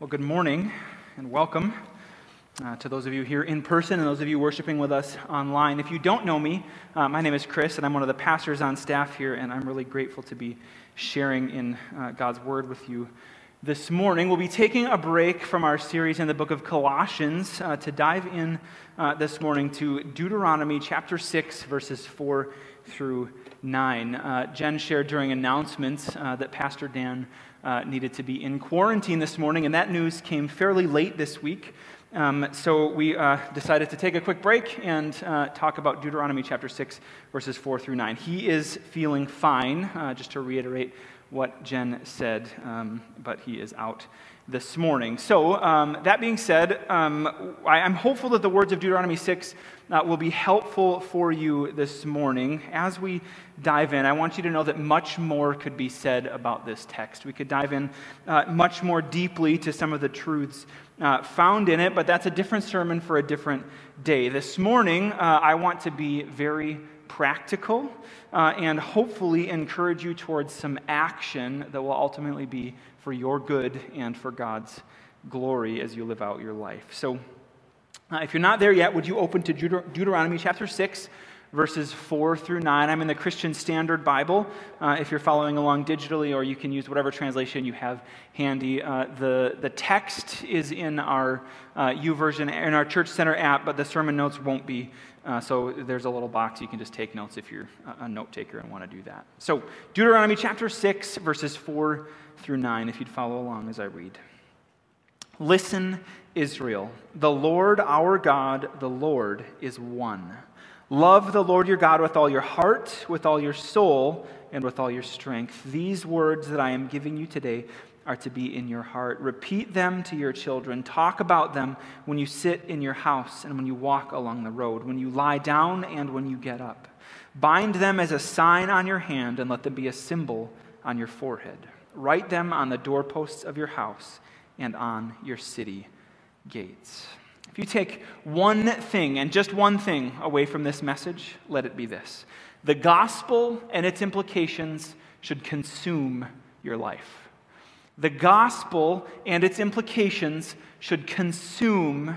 Well, good morning and welcome uh, to those of you here in person and those of you worshiping with us online. If you don't know me, uh, my name is Chris, and I'm one of the pastors on staff here, and I'm really grateful to be sharing in uh, God's Word with you this morning. We'll be taking a break from our series in the book of Colossians uh, to dive in uh, this morning to Deuteronomy chapter 6, verses 4 through 9. Uh, Jen shared during announcements that Pastor Dan uh, needed to be in quarantine this morning, and that news came fairly late this week. Um, so we uh, decided to take a quick break and uh, talk about Deuteronomy chapter 6, verses 4 through 9. He is feeling fine, uh, just to reiterate what Jen said, um, but he is out this morning. So, um, that being said, um, I, am hopeful that the words of Deuteronomy 6 uh, will be helpful for you this morning. As we dive in, I want you to know that much more could be said about this text. We could dive in uh, much more deeply to some of the truths uh, found in it, but that's a different sermon for a different day. This morning, uh, I want to be very practical uh, and hopefully encourage you towards some action that will ultimately be for your good and for God's glory as you live out your life. So, uh, if you're not there yet, would you open to Deut- Deuteronomy chapter 6, verses 4 through 9? I'm in the Christian Standard Bible. Uh, if you're following along digitally, or you can use whatever translation you have handy. Uh, the, the text is in our uh, version in our Church Center app, but the sermon notes won't be. Uh, so there's a little box you can just take notes if you're a note taker and want to do that. So, Deuteronomy chapter 6, verses 4 through 9, if you'd follow along as I read. Listen, Israel, the Lord our God, the Lord is one. Love the Lord your God with all your heart, with all your soul, and with all your strength. These words that I am giving you today are to be in your heart. Repeat them to your children. Talk about them when you sit in your house and when you walk along the road, when you lie down and when you get up. Bind them as a sign on your hand and let them be a symbol on your forehead. Write them on the doorposts of your house and on your city gates. If you take one thing and just one thing away from this message, let it be this the gospel and its implications should consume your life. The gospel and its implications should consume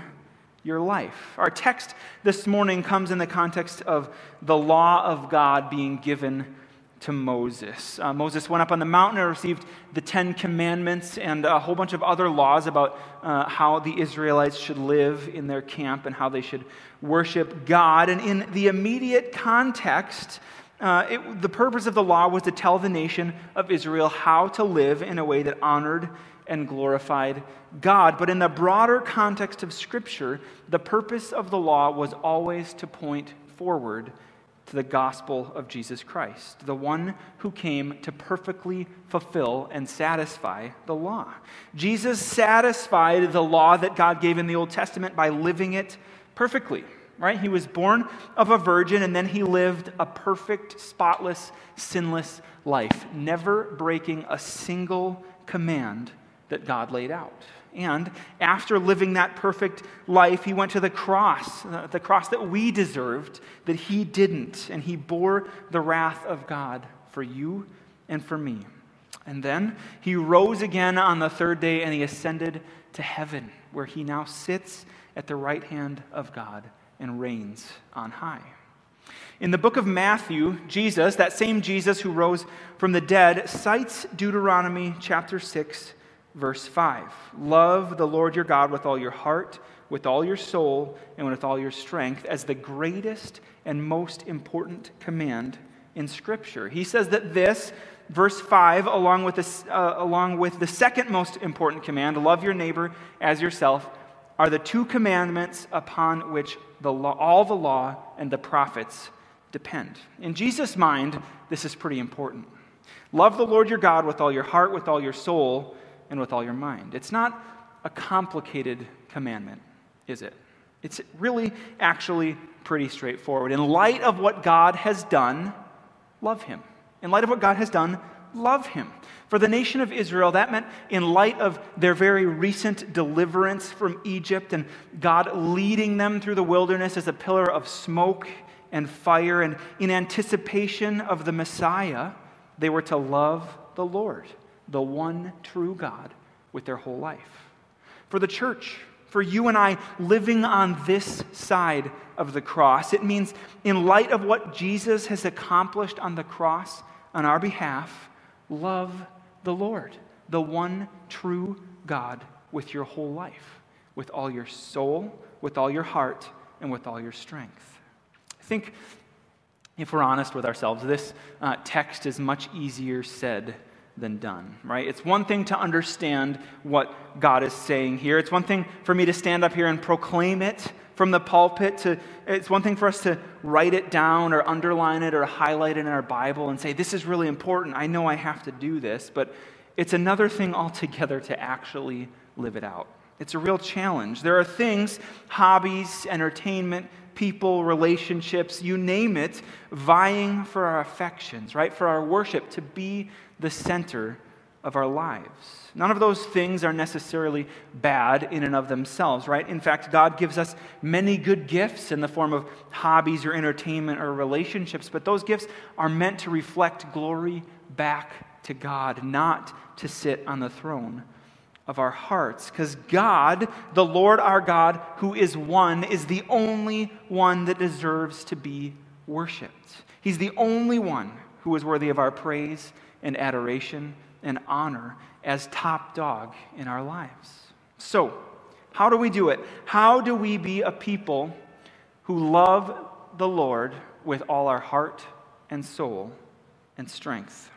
your life. Our text this morning comes in the context of the law of God being given to Moses. Uh, Moses went up on the mountain and received the Ten Commandments and a whole bunch of other laws about uh, how the Israelites should live in their camp and how they should worship God. And in the immediate context, uh, it, the purpose of the law was to tell the nation of Israel how to live in a way that honored and glorified God. But in the broader context of Scripture, the purpose of the law was always to point forward to the gospel of Jesus Christ, the one who came to perfectly fulfill and satisfy the law. Jesus satisfied the law that God gave in the Old Testament by living it perfectly, right? He was born of a virgin and then he lived a perfect, spotless, sinless life, never breaking a single command that God laid out. And after living that perfect life, he went to the cross, uh, the cross that we deserved, that he didn't. And he bore the wrath of God for you and for me. And then he rose again on the third day and he ascended to heaven, where he now sits at the right hand of God and reigns on high. In the book of Matthew, Jesus, that same Jesus who rose from the dead, cites Deuteronomy chapter 6 verse 5. Love the Lord your God with all your heart, with all your soul, and with all your strength as the greatest and most important command in Scripture. He says that this, verse 5, along with, this, uh, along with the second most important command, love your neighbor as yourself, are the two commandments upon which the law, all the law and the prophets depend. In Jesus' mind, this is pretty important. Love the Lord your God with all your heart, with all your soul, and with all your mind. It's not a complicated commandment, is it? It's really actually pretty straightforward. In light of what God has done, love Him. In light of what God has done, love Him. For the nation of Israel, that meant in light of their very recent deliverance from Egypt and God leading them through the wilderness as a pillar of smoke and fire, and in anticipation of the Messiah, they were to love the Lord the one true God with their whole life. for the church, for you and I living on this side of the cross. It means, in light of what Jesus has accomplished on the cross on our behalf, love the Lord, the one true God, with your whole life, with all your soul, with all your heart, and with all your strength. I think, if we're honest with ourselves, this uh, text is much easier said than done, right? It's one thing to understand what God is saying here. It's one thing for me to stand up here and proclaim it from the pulpit to it's one thing for us to write it down or underline it or highlight it in our Bible and say this is really important. I know I have to do this, but it's another thing altogether to actually live it out. It's a real challenge. There are things, hobbies, entertainment, people, relationships, you name it, vying for our affections, right? For our worship to be the center of our lives. None of those things are necessarily bad in and of themselves, right? In fact, God gives us many good gifts in the form of hobbies or entertainment or relationships, but those gifts are meant to reflect glory back to God, not to sit on the throne of our hearts. Because God, the Lord our God, who is one, is the only one that deserves to be worshiped. He's the only one who is worthy of our praise and adoration and honor as top dog in our lives. So, how do we do it? How do we be a people who love the Lord with all our heart and soul and strength?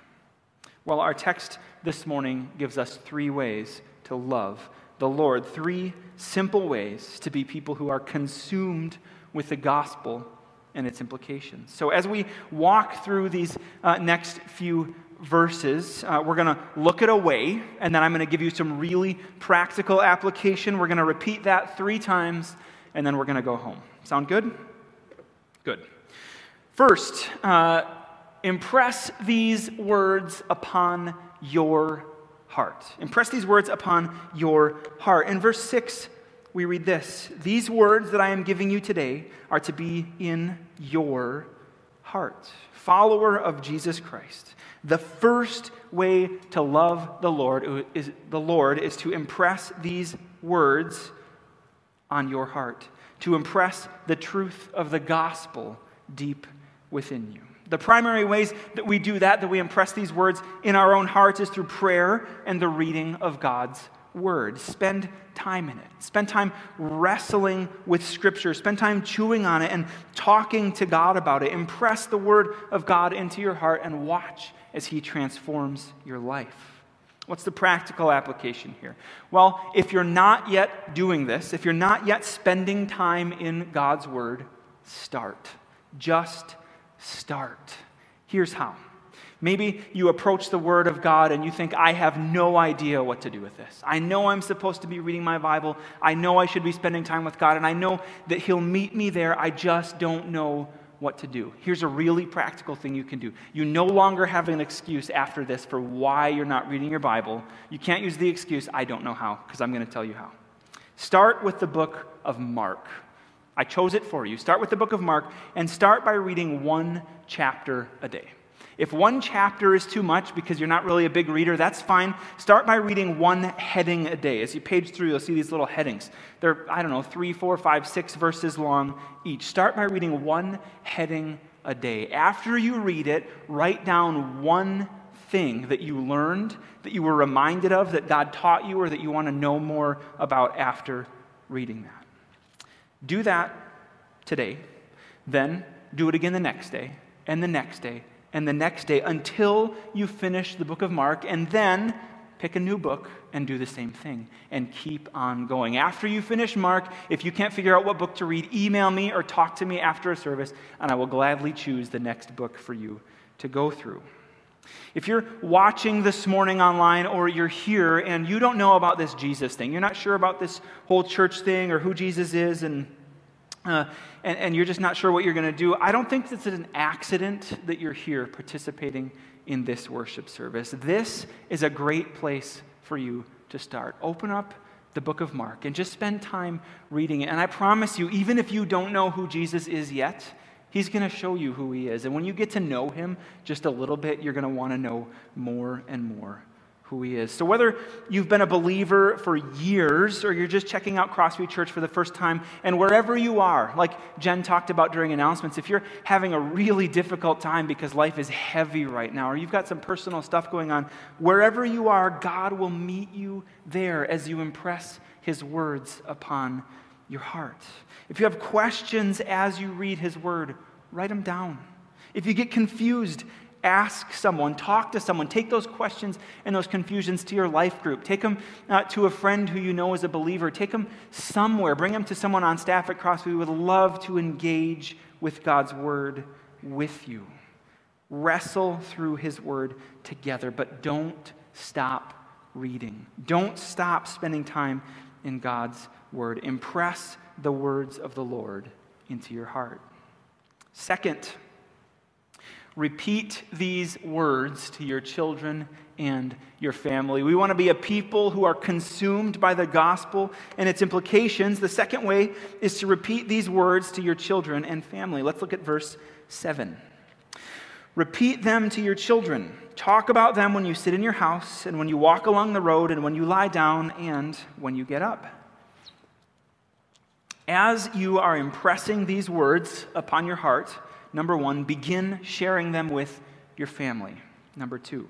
Well, our text this morning gives us three ways to love the Lord, three simple ways to be people who are consumed with the gospel and its implications. So, as we walk through these uh, next few verses, uh, we're going to look at a way, and then I'm going to give you some really practical application. We're going to repeat that three times, and then we're going to go home. Sound good? Good. First, uh, impress these words upon your heart. Impress these words upon your heart. In verse 6, we read this These words that I am giving you today are to be in your heart. Follower of Jesus Christ. The first way to love the Lord is, the Lord is to impress these words on your heart, to impress the truth of the gospel deep within you. The primary ways that we do that, that we impress these words in our own hearts, is through prayer and the reading of God's word. Spend time in it. Spend time wrestling with Scripture. Spend time chewing on it and talking to God about it. Impress the word of God into your heart and watch as He transforms your life. What's the practical application here? Well, if you're not yet doing this, if you're not yet spending time in God's Word, start. Just start. Here's how. Maybe you approach the Word of God and you think, I have no idea what to do with this. I know I'm supposed to be reading my Bible. I know I should be spending time with God, and I know that He'll meet me there. I just don't know what to do. Here's a really practical thing you can do. You no longer have an excuse after this for why you're not reading your Bible. You can't use the excuse, I don't know how, because I'm going to tell you how. Start with the book of Mark. I chose it for you. Start with the book of Mark and start by reading one chapter a day. If one chapter is too much because you're not really a big reader, that's fine. Start by reading one heading a day. As you page through, you'll see these little headings. They're, I don't know, three, four, five, six verses long each. Start by reading one heading a day. After you read it, write down one thing that you learned, that you were reminded of, that God taught you, or that you want to know more about after reading that. Do that today. Then do it again the next day, and the next day, and the next day until you finish the book of Mark, and then pick a new book and do the same thing and keep on going. After you finish Mark, if you can't figure out what book to read, email me or talk to me after a service, and I will gladly choose the next book for you to go through. If you're watching this morning online or you're here and you don't know about this Jesus thing, you're not sure about this whole church thing or who Jesus is, and uh, and, and you're just not sure what you're going to do, I don't think it's an accident that you're here participating in this worship service. This is a great place for you to start. Open up the book of Mark and just spend time reading it. And I promise you, even if you don't know who Jesus is yet, He's going to show you who He is. And when you get to know Him just a little bit, you're going to want to know more and more who He is. So, whether you've been a believer for years or you're just checking out Crossview Church for the first time, and wherever you are, like Jen talked about during announcements, if you're having a really difficult time because life is heavy right now, or you've got some personal stuff going on, wherever you are, God will meet you there as you impress His words upon your heart. If you have questions as you read His word, write them down. If you get confused, ask someone, talk to someone, take those questions and those confusions to your life group. Take them uh, to a friend who you know is a believer. Take them somewhere. Bring them to someone on staff at Cross. We would love to engage with God's word with you. Wrestle through his word together, but don't stop reading. Don't stop spending time in God's word. Impress the words of the Lord into your heart. Second, Repeat these words to your children and your family. We want to be a people who are consumed by the gospel and its implications. The second way is to repeat these words to your children and family. Let's look at verse 7. Repeat them to your children. Talk about them when you sit in your house, and when you walk along the road, and when you lie down, and when you get up. As you are impressing these words upon your heart, Number one, begin sharing them with your family. Number two,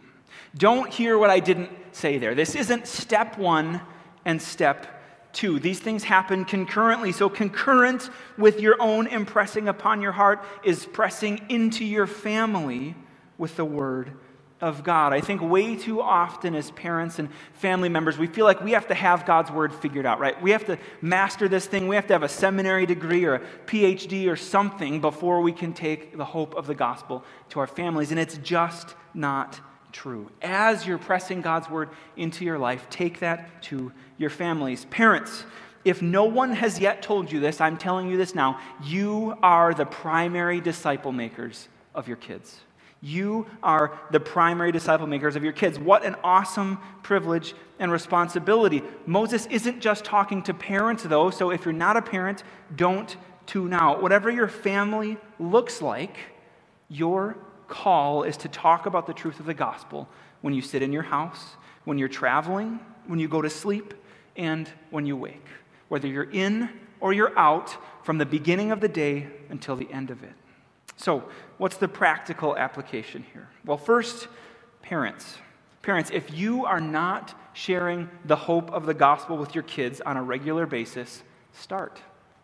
don't hear what I didn't say there. This isn't step one and step two. These things happen concurrently. So, concurrent with your own impressing upon your heart is pressing into your family with the word of God. I think way too often as parents and family members, we feel like we have to have God's word figured out, right? We have to master this thing. We have to have a seminary degree or a PhD or something before we can take the hope of the gospel to our families. And it's just not true. As you're pressing God's word into your life, take that to your families. Parents, if no one has yet told you this, I'm telling you this now. You are the primary disciple makers of your kids. You are the primary disciple makers of your kids. What an awesome privilege and responsibility. Moses isn't just talking to parents, though, so if you're not a parent, don't tune out. Whatever your family looks like, your call is to talk about the truth of the gospel when you sit in your house, when you're traveling, when you go to sleep, and when you wake, whether you're in or you're out from the beginning of the day until the end of it. So, what's the practical application here? Well, first, parents. Parents, if you are not sharing the hope of the gospel with your kids on a regular basis, start.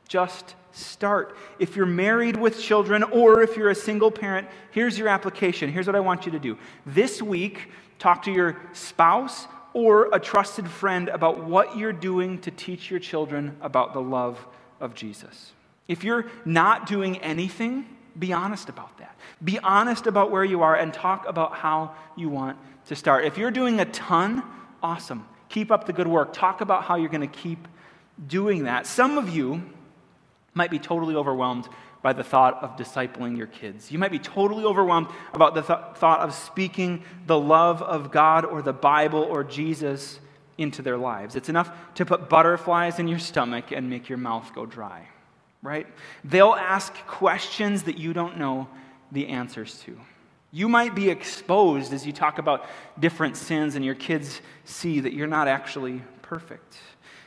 Just start. If you're married with children or if you're a single parent, here's your application. Here's what I want you to do. This week, talk to your spouse or a trusted friend about what you're doing to teach your children about the love of Jesus. If you're not doing anything, be honest about that. Be honest about where you are and talk about how you want to start. If you're doing a ton, awesome. Keep up the good work. Talk about how you're going to keep doing that. Some of you might be totally overwhelmed by the thought of discipling your kids. You might be totally overwhelmed about the th- thought of speaking the love of God or the Bible or Jesus into their lives. It's enough to put butterflies in your stomach and make your mouth go dry right? They'll ask questions that you don't know the answers to. You might be exposed as you talk about different sins, and your kids see that you're not actually perfect.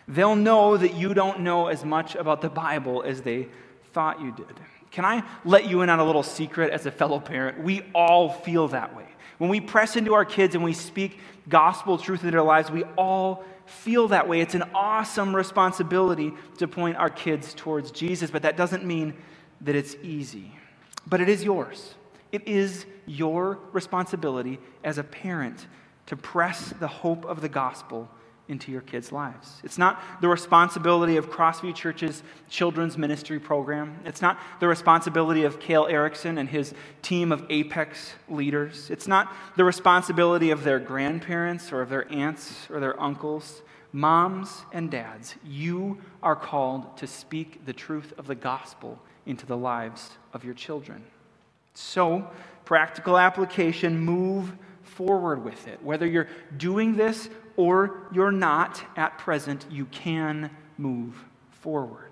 They'll know that you don't know as much about the Bible as they thought you did. Can I let you in on a little secret as a fellow parent? We all feel that way. When we press into our kids and we speak gospel truth into their lives, we all feel that way. It's an awesome responsibility to point our kids towards Jesus, but that doesn't mean that it's easy. But it is yours. It is your responsibility as a parent to press the hope of the gospel into your kids' lives. It's not the responsibility of Crossview Church's children's ministry program. It's not the responsibility of Cale Erickson and his team of Apex leaders. It's not the responsibility of their grandparents or of their aunts or their uncles. Moms and dads, you are called to speak the truth of the gospel into the lives of your children. So, practical application, move forward with it. Whether you're doing this or you're not at present, you can move forward.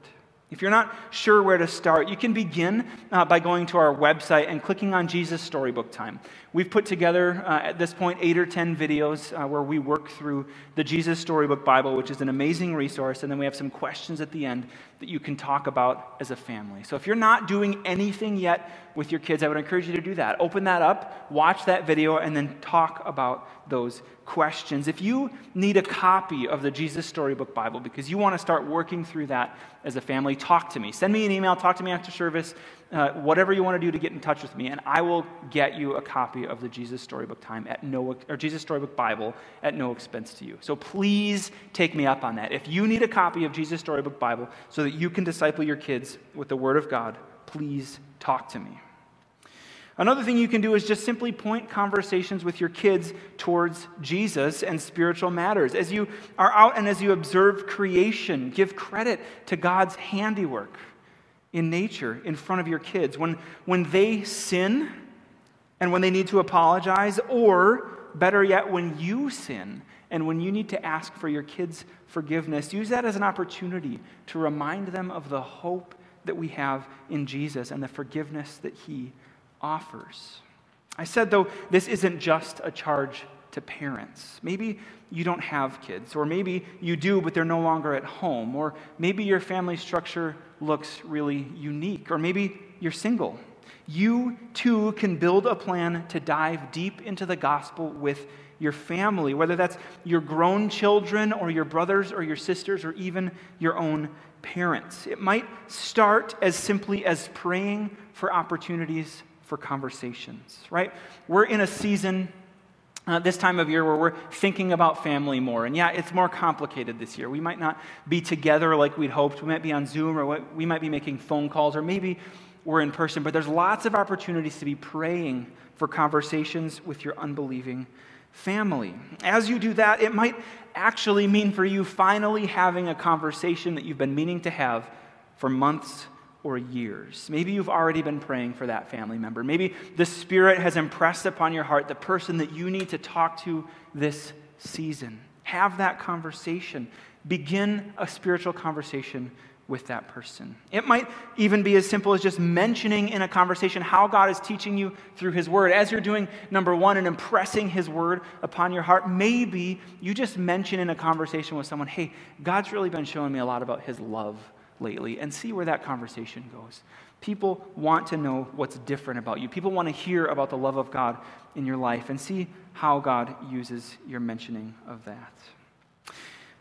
If you're not sure where to start, you can begin uh, by going to our website and clicking on Jesus Storybook Time. We've put together uh, at this point eight or ten videos uh, where we work through the Jesus Storybook Bible, which is an amazing resource, and then we have some questions at the end that you can talk about as a family. So if you're not doing anything yet with your kids, I would encourage you to do that. Open that up, watch that video, and then talk about those questions. If you need a copy of the Jesus Storybook Bible because you want to start working through that as a family, talk to me. Send me an email, talk to me after service, uh, whatever you want to do to get in touch with me, and I will get you a copy of the Jesus Storybook Time at no or Jesus Storybook Bible at no expense to you. So please take me up on that. If you need a copy of Jesus Storybook Bible so that you can disciple your kids with the Word of God, please talk to me. Another thing you can do is just simply point conversations with your kids towards Jesus and spiritual matters. As you are out and as you observe creation, give credit to God's handiwork in nature in front of your kids. When, when they sin and when they need to apologize, or better yet, when you sin and when you need to ask for your kids' forgiveness, use that as an opportunity to remind them of the hope that we have in Jesus and the forgiveness that He offers. I said, though, this isn't just a charge to parents. Maybe you don't have kids, or maybe you do, but they're no longer at home, or maybe your family structure looks really unique, or maybe you're single. You too can build a plan to dive deep into the gospel with your family, whether that's your grown children, or your brothers, or your sisters, or even your own parents. It might start as simply as praying for opportunities for conversations, right? We're in a season uh, this time of year where we're thinking about family more. And yeah, it's more complicated this year. We might not be together like we'd hoped. We might be on Zoom or we might be making phone calls or maybe we're in person. But there's lots of opportunities to be praying for conversations with your unbelieving family. As you do that, it might actually mean for you finally having a conversation that you've been meaning to have for months or years. Maybe you've already been praying for that family member. Maybe the Spirit has impressed upon your heart the person that you need to talk to this season. Have that conversation. Begin a spiritual conversation with that person. It might even be as simple as just mentioning in a conversation how God is teaching you through His Word. As you're doing number one and impressing His Word upon your heart, maybe you just mention in a conversation with someone, hey, God's really been showing me a lot about His love lately and see where that conversation goes. People want to know what's different about you. People want to hear about the love of God in your life and see how God uses your mentioning of that.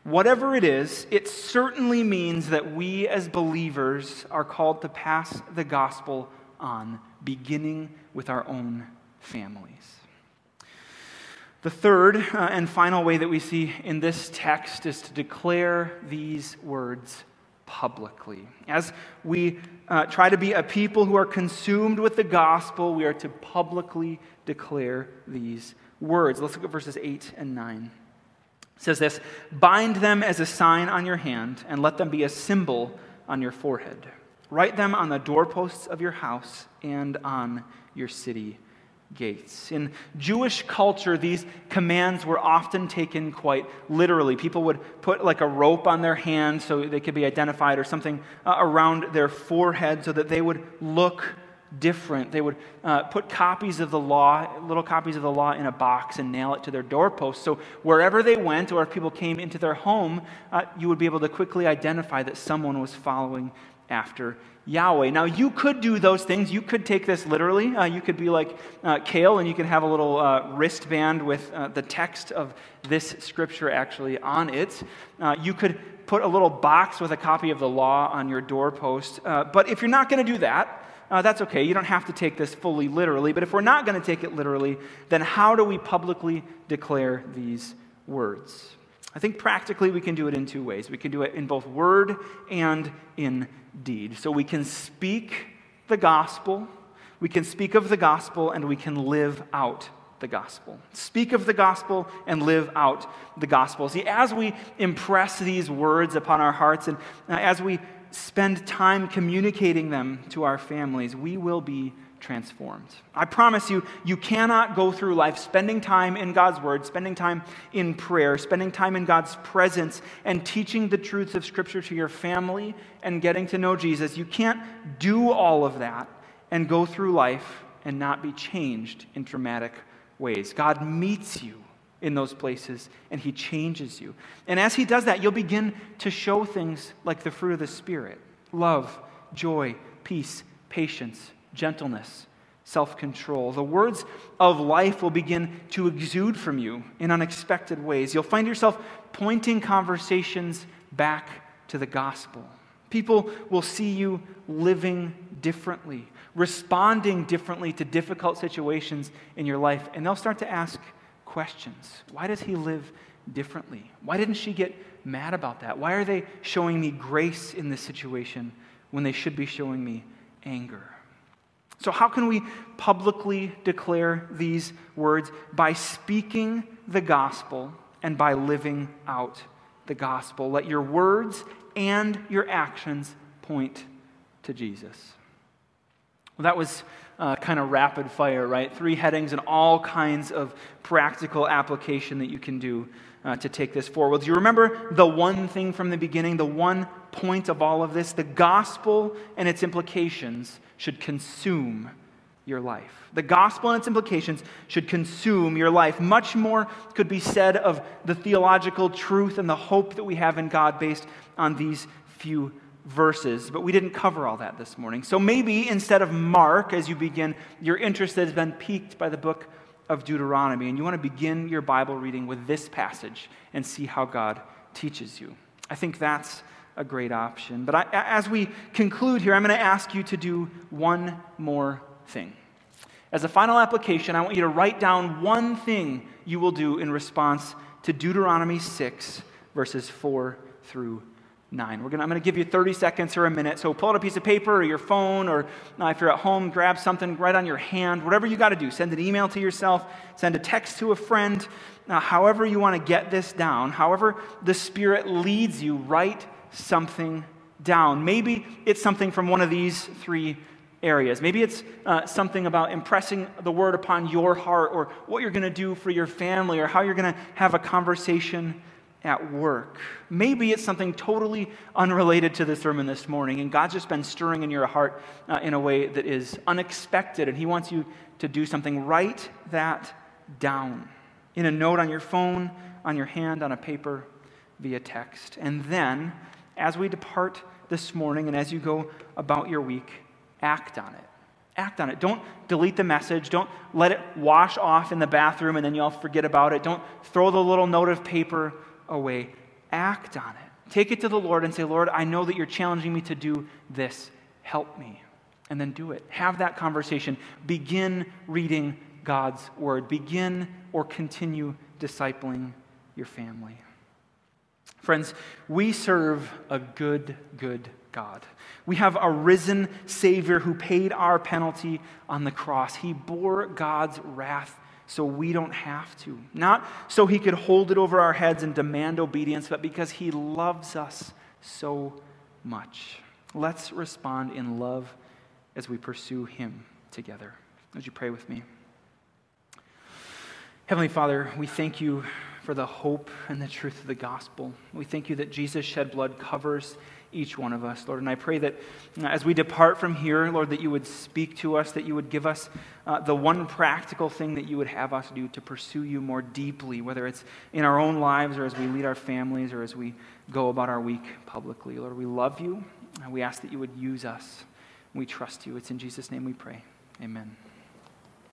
Whatever it is, it certainly means that we as believers are called to pass the gospel on, beginning with our own families. The third uh, and final way that we see in this text is to declare these words publicly. As we uh, try to be a people who are consumed with the gospel, we are to publicly declare these words. Let's look at verses 8 and 9. It says this Bind them as a sign on your hand, and let them be a symbol on your forehead. Write them on the doorposts of your house and on your city gates. In Jewish culture, these commands were often taken quite literally. People would put like a rope on their hand so they could be identified, or something uh, around their forehead so that they would look different. They would uh, put copies of the law, little copies of the law, in a box and nail it to their doorpost. So wherever they went, or if people came into their home, uh, you would be able to quickly identify that someone was following after Yahweh. Now, you could do those things. You could take this literally. Uh, you could be like uh, Kale, and you could have a little uh, wristband with uh, the text of this scripture actually on it. Uh, you could put a little box with a copy of the law on your doorpost. Uh, but if you're not going to do that, that's okay. You don't have to take this fully literally. But if we're not going to take it literally, then how do we publicly declare these words? I think practically we can do it in two ways. We can do it in both word and in deed. So we can speak the gospel, we can speak of the gospel, and we can live out the gospel. Speak of the gospel and live out the gospel. See, as we impress these words upon our hearts and uh, as we spend time communicating them to our families, we will be transformed. I promise you, you cannot go through life spending time in God's Word, spending time in prayer, spending time in God's presence, and teaching the truths of Scripture to your family and getting to know Jesus. You can't do all of that and go through life and not be changed in dramatic ways. God meets you in those places and He changes you. And as He does that, you'll begin to show things like the fruit of the Spirit love, joy, peace, patience gentleness, self control. The words of life will begin to exude from you in unexpected ways. You'll find yourself pointing conversations back to the gospel. People will see you living differently, responding differently to difficult situations in your life, and they'll start to ask questions. Why does he live differently? Why didn't she get mad about that? Why are they showing me grace in this situation when they should be showing me anger? So, how can we publicly declare these words? By speaking the gospel and by living out the gospel. Let your words and your actions point to Jesus. Well, that was uh, kind of rapid fire, right? Three headings and all kinds of practical application that you can do uh, to take this forward. Do you remember the one thing from the beginning, the one point of all of this? The gospel and its implications should consume your life. The gospel and its implications should consume your life. Much more could be said of the theological truth and the hope that we have in God based on these few verses, but we didn't cover all that this morning. So maybe instead of Mark, as you begin, your interest has been piqued by the book of Deuteronomy, and you want to begin your Bible reading with this passage and see how God teaches you. I think that's a great option. But I, as we conclude here, I'm going to ask you to do one more thing. As a final application, I want you to write down one thing you will do in response to Deuteronomy 6, verses 4 through 9. We're gonna, I'm going to give you 30 seconds or a minute. So pull out a piece of paper or your phone, or uh, if you're at home, grab something right on your hand. Whatever you got to do. Send an email to yourself, send a text to a friend. However, you want to get this down, however, the Spirit leads you, write something down. Maybe it's something from one of these three areas. Maybe it's uh, something about impressing the word upon your heart, or what you're going to do for your family, or how you're going to have a conversation at work. Maybe it's something totally unrelated to the sermon this morning, and God's just been stirring in your heart uh, in a way that is unexpected, and He wants you to do something. Write that down in a note on your phone, on your hand, on a paper, via text. And then as we depart this morning and as you go about your week, act on it. Act on it. Don't delete the message. Don't let it wash off in the bathroom and then you all forget about it. Don't throw the little note of paper away. Act on it. Take it to the Lord and say, Lord, I know that you're challenging me to do this. Help me. And then do it. Have that conversation. Begin reading God's word. Begin or continue discipling your family. Friends, we serve a good, good God. We have a risen Savior who paid our penalty on the cross. He bore God's wrath so we don't have to. Not so he could hold it over our heads and demand obedience, but because he loves us so much. Let's respond in love as we pursue him together. Would you pray with me? Heavenly Father, we thank you for the hope and the truth of the gospel. We thank you that Jesus' shed blood covers each one of us, Lord. And I pray that uh, as we depart from here, Lord, that you would speak to us, that you would give us uh, the one practical thing that you would have us do to pursue you more deeply, whether it's in our own lives or as we lead our families or as we go about our week publicly. Lord, we love you, we ask that you would use us. We trust you. It's in Jesus' name we pray. Amen.